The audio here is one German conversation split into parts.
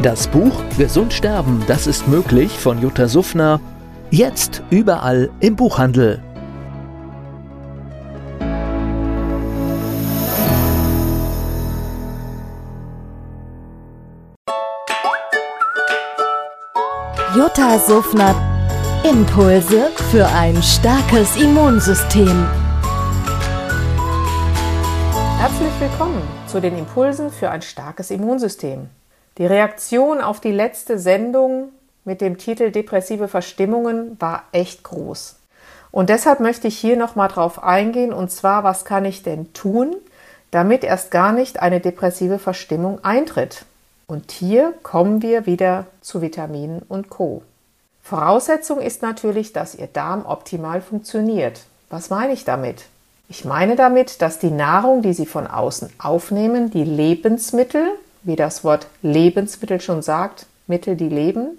Das Buch Gesund sterben, das ist möglich von Jutta Suffner. Jetzt überall im Buchhandel. Jutta Suffner. Impulse für ein starkes Immunsystem. Herzlich willkommen zu den Impulsen für ein starkes Immunsystem. Die Reaktion auf die letzte Sendung mit dem Titel Depressive Verstimmungen war echt groß. Und deshalb möchte ich hier nochmal drauf eingehen, und zwar, was kann ich denn tun, damit erst gar nicht eine depressive Verstimmung eintritt? Und hier kommen wir wieder zu Vitaminen und Co. Voraussetzung ist natürlich, dass Ihr Darm optimal funktioniert. Was meine ich damit? Ich meine damit, dass die Nahrung, die Sie von außen aufnehmen, die Lebensmittel, wie das Wort Lebensmittel schon sagt, Mittel, die leben,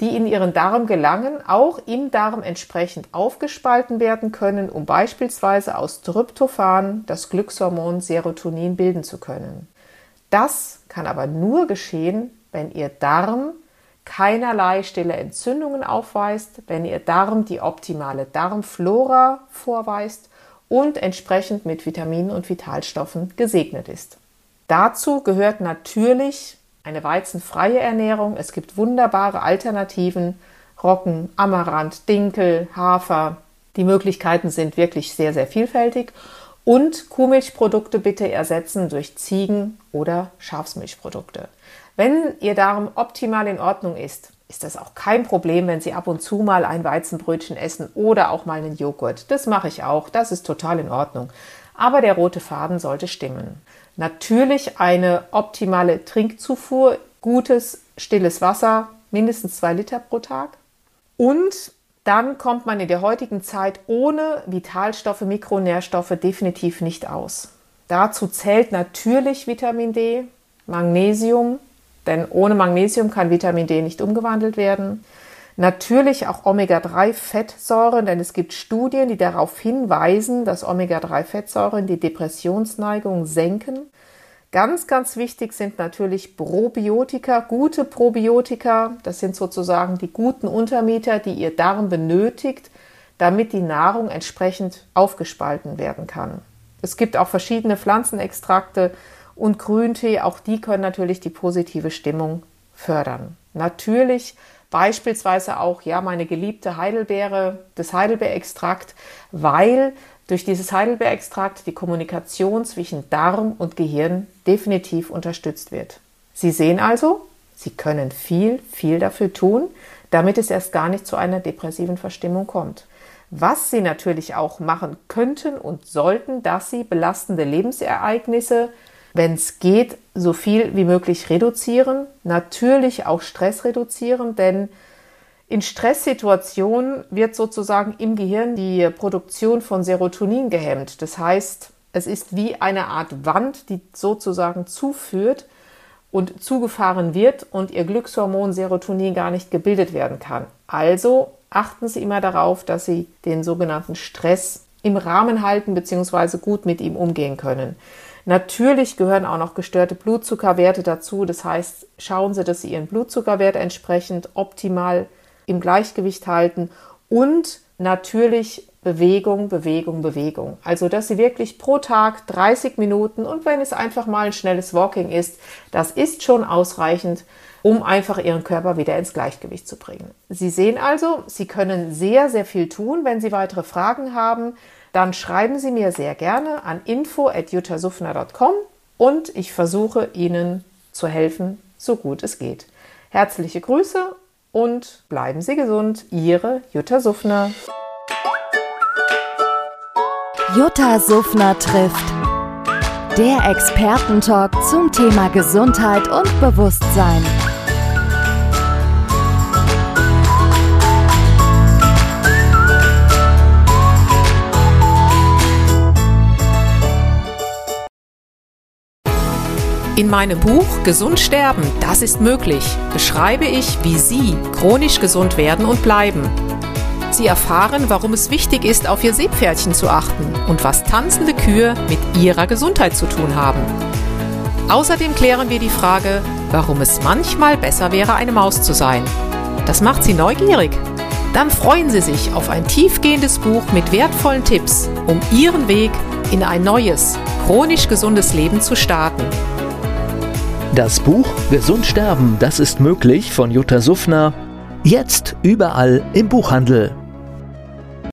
die in Ihren Darm gelangen, auch im Darm entsprechend aufgespalten werden können, um beispielsweise aus Tryptophan das Glückshormon Serotonin bilden zu können. Das kann aber nur geschehen, wenn Ihr Darm keinerlei stille Entzündungen aufweist, wenn Ihr Darm die optimale Darmflora vorweist und entsprechend mit Vitaminen und Vitalstoffen gesegnet ist. Dazu gehört natürlich eine weizenfreie Ernährung. Es gibt wunderbare Alternativen, Roggen, Amaranth, Dinkel, Hafer. Die Möglichkeiten sind wirklich sehr, sehr vielfältig und Kuhmilchprodukte bitte ersetzen durch Ziegen- oder Schafsmilchprodukte. Wenn Ihr Darm optimal in Ordnung ist, ist das auch kein Problem, wenn Sie ab und zu mal ein Weizenbrötchen essen oder auch mal einen Joghurt. Das mache ich auch, das ist total in Ordnung. Aber der rote Faden sollte stimmen. Natürlich eine optimale Trinkzufuhr, gutes, stilles Wasser, mindestens zwei Liter pro Tag. Und dann kommt man in der heutigen Zeit ohne Vitalstoffe, Mikronährstoffe definitiv nicht aus. Dazu zählt natürlich Vitamin D, Magnesium, denn ohne Magnesium kann Vitamin D nicht umgewandelt werden. Natürlich auch Omega-3-Fettsäuren, denn es gibt Studien, die darauf hinweisen, dass Omega-3-Fettsäuren die Depressionsneigung senken. Ganz, ganz wichtig sind natürlich Probiotika, gute Probiotika. Das sind sozusagen die guten Untermieter, die Ihr Darm benötigt, damit die Nahrung entsprechend aufgespalten werden kann. Es gibt auch verschiedene Pflanzenextrakte und Grüntee. Auch die können natürlich die positive Stimmung fördern. Natürlich beispielsweise auch ja meine geliebte Heidelbeere, das Heidelbeerextrakt, weil durch dieses Heidelbeerextrakt die Kommunikation zwischen Darm und Gehirn definitiv unterstützt wird. Sie sehen also, Sie können viel, viel dafür tun, damit es erst gar nicht zu einer depressiven Verstimmung kommt. Was Sie natürlich auch machen könnten und sollten, dass Sie belastende Lebensereignisse, wenn es geht, so viel wie möglich reduzieren, natürlich auch Stress reduzieren, denn in Stresssituationen wird sozusagen im Gehirn die Produktion von Serotonin gehemmt. Das heißt, es ist wie eine Art Wand, die sozusagen zuführt und zugefahren wird und ihr Glückshormon Serotonin gar nicht gebildet werden kann. Also achten Sie immer darauf, dass Sie den sogenannten Stress im Rahmen halten bzw. gut mit ihm umgehen können. Natürlich gehören auch noch gestörte Blutzuckerwerte dazu. Das heißt, schauen Sie, dass Sie Ihren Blutzuckerwert entsprechend optimal im Gleichgewicht halten und natürlich Bewegung, Bewegung, Bewegung. Also, dass Sie wirklich pro Tag 30 Minuten und wenn es einfach mal ein schnelles Walking ist, das ist schon ausreichend, um einfach Ihren Körper wieder ins Gleichgewicht zu bringen. Sie sehen also, Sie können sehr, sehr viel tun. Wenn Sie weitere Fragen haben, dann schreiben Sie mir sehr gerne an info.juttasufner.com und ich versuche Ihnen zu helfen, so gut es geht. Herzliche Grüße und bleiben Sie gesund. Ihre Jutta Suffner. Jutta Suffner trifft. Der Expertentalk zum Thema Gesundheit und Bewusstsein. In meinem Buch Gesund sterben, das ist möglich, beschreibe ich, wie Sie chronisch gesund werden und bleiben. Sie erfahren, warum es wichtig ist, auf Ihr Seepferdchen zu achten und was tanzende Kühe mit Ihrer Gesundheit zu tun haben. Außerdem klären wir die Frage, warum es manchmal besser wäre, eine Maus zu sein. Das macht Sie neugierig. Dann freuen Sie sich auf ein tiefgehendes Buch mit wertvollen Tipps, um Ihren Weg in ein neues, chronisch gesundes Leben zu starten. Das Buch Gesund sterben, das ist möglich von Jutta Suffner. Jetzt überall im Buchhandel.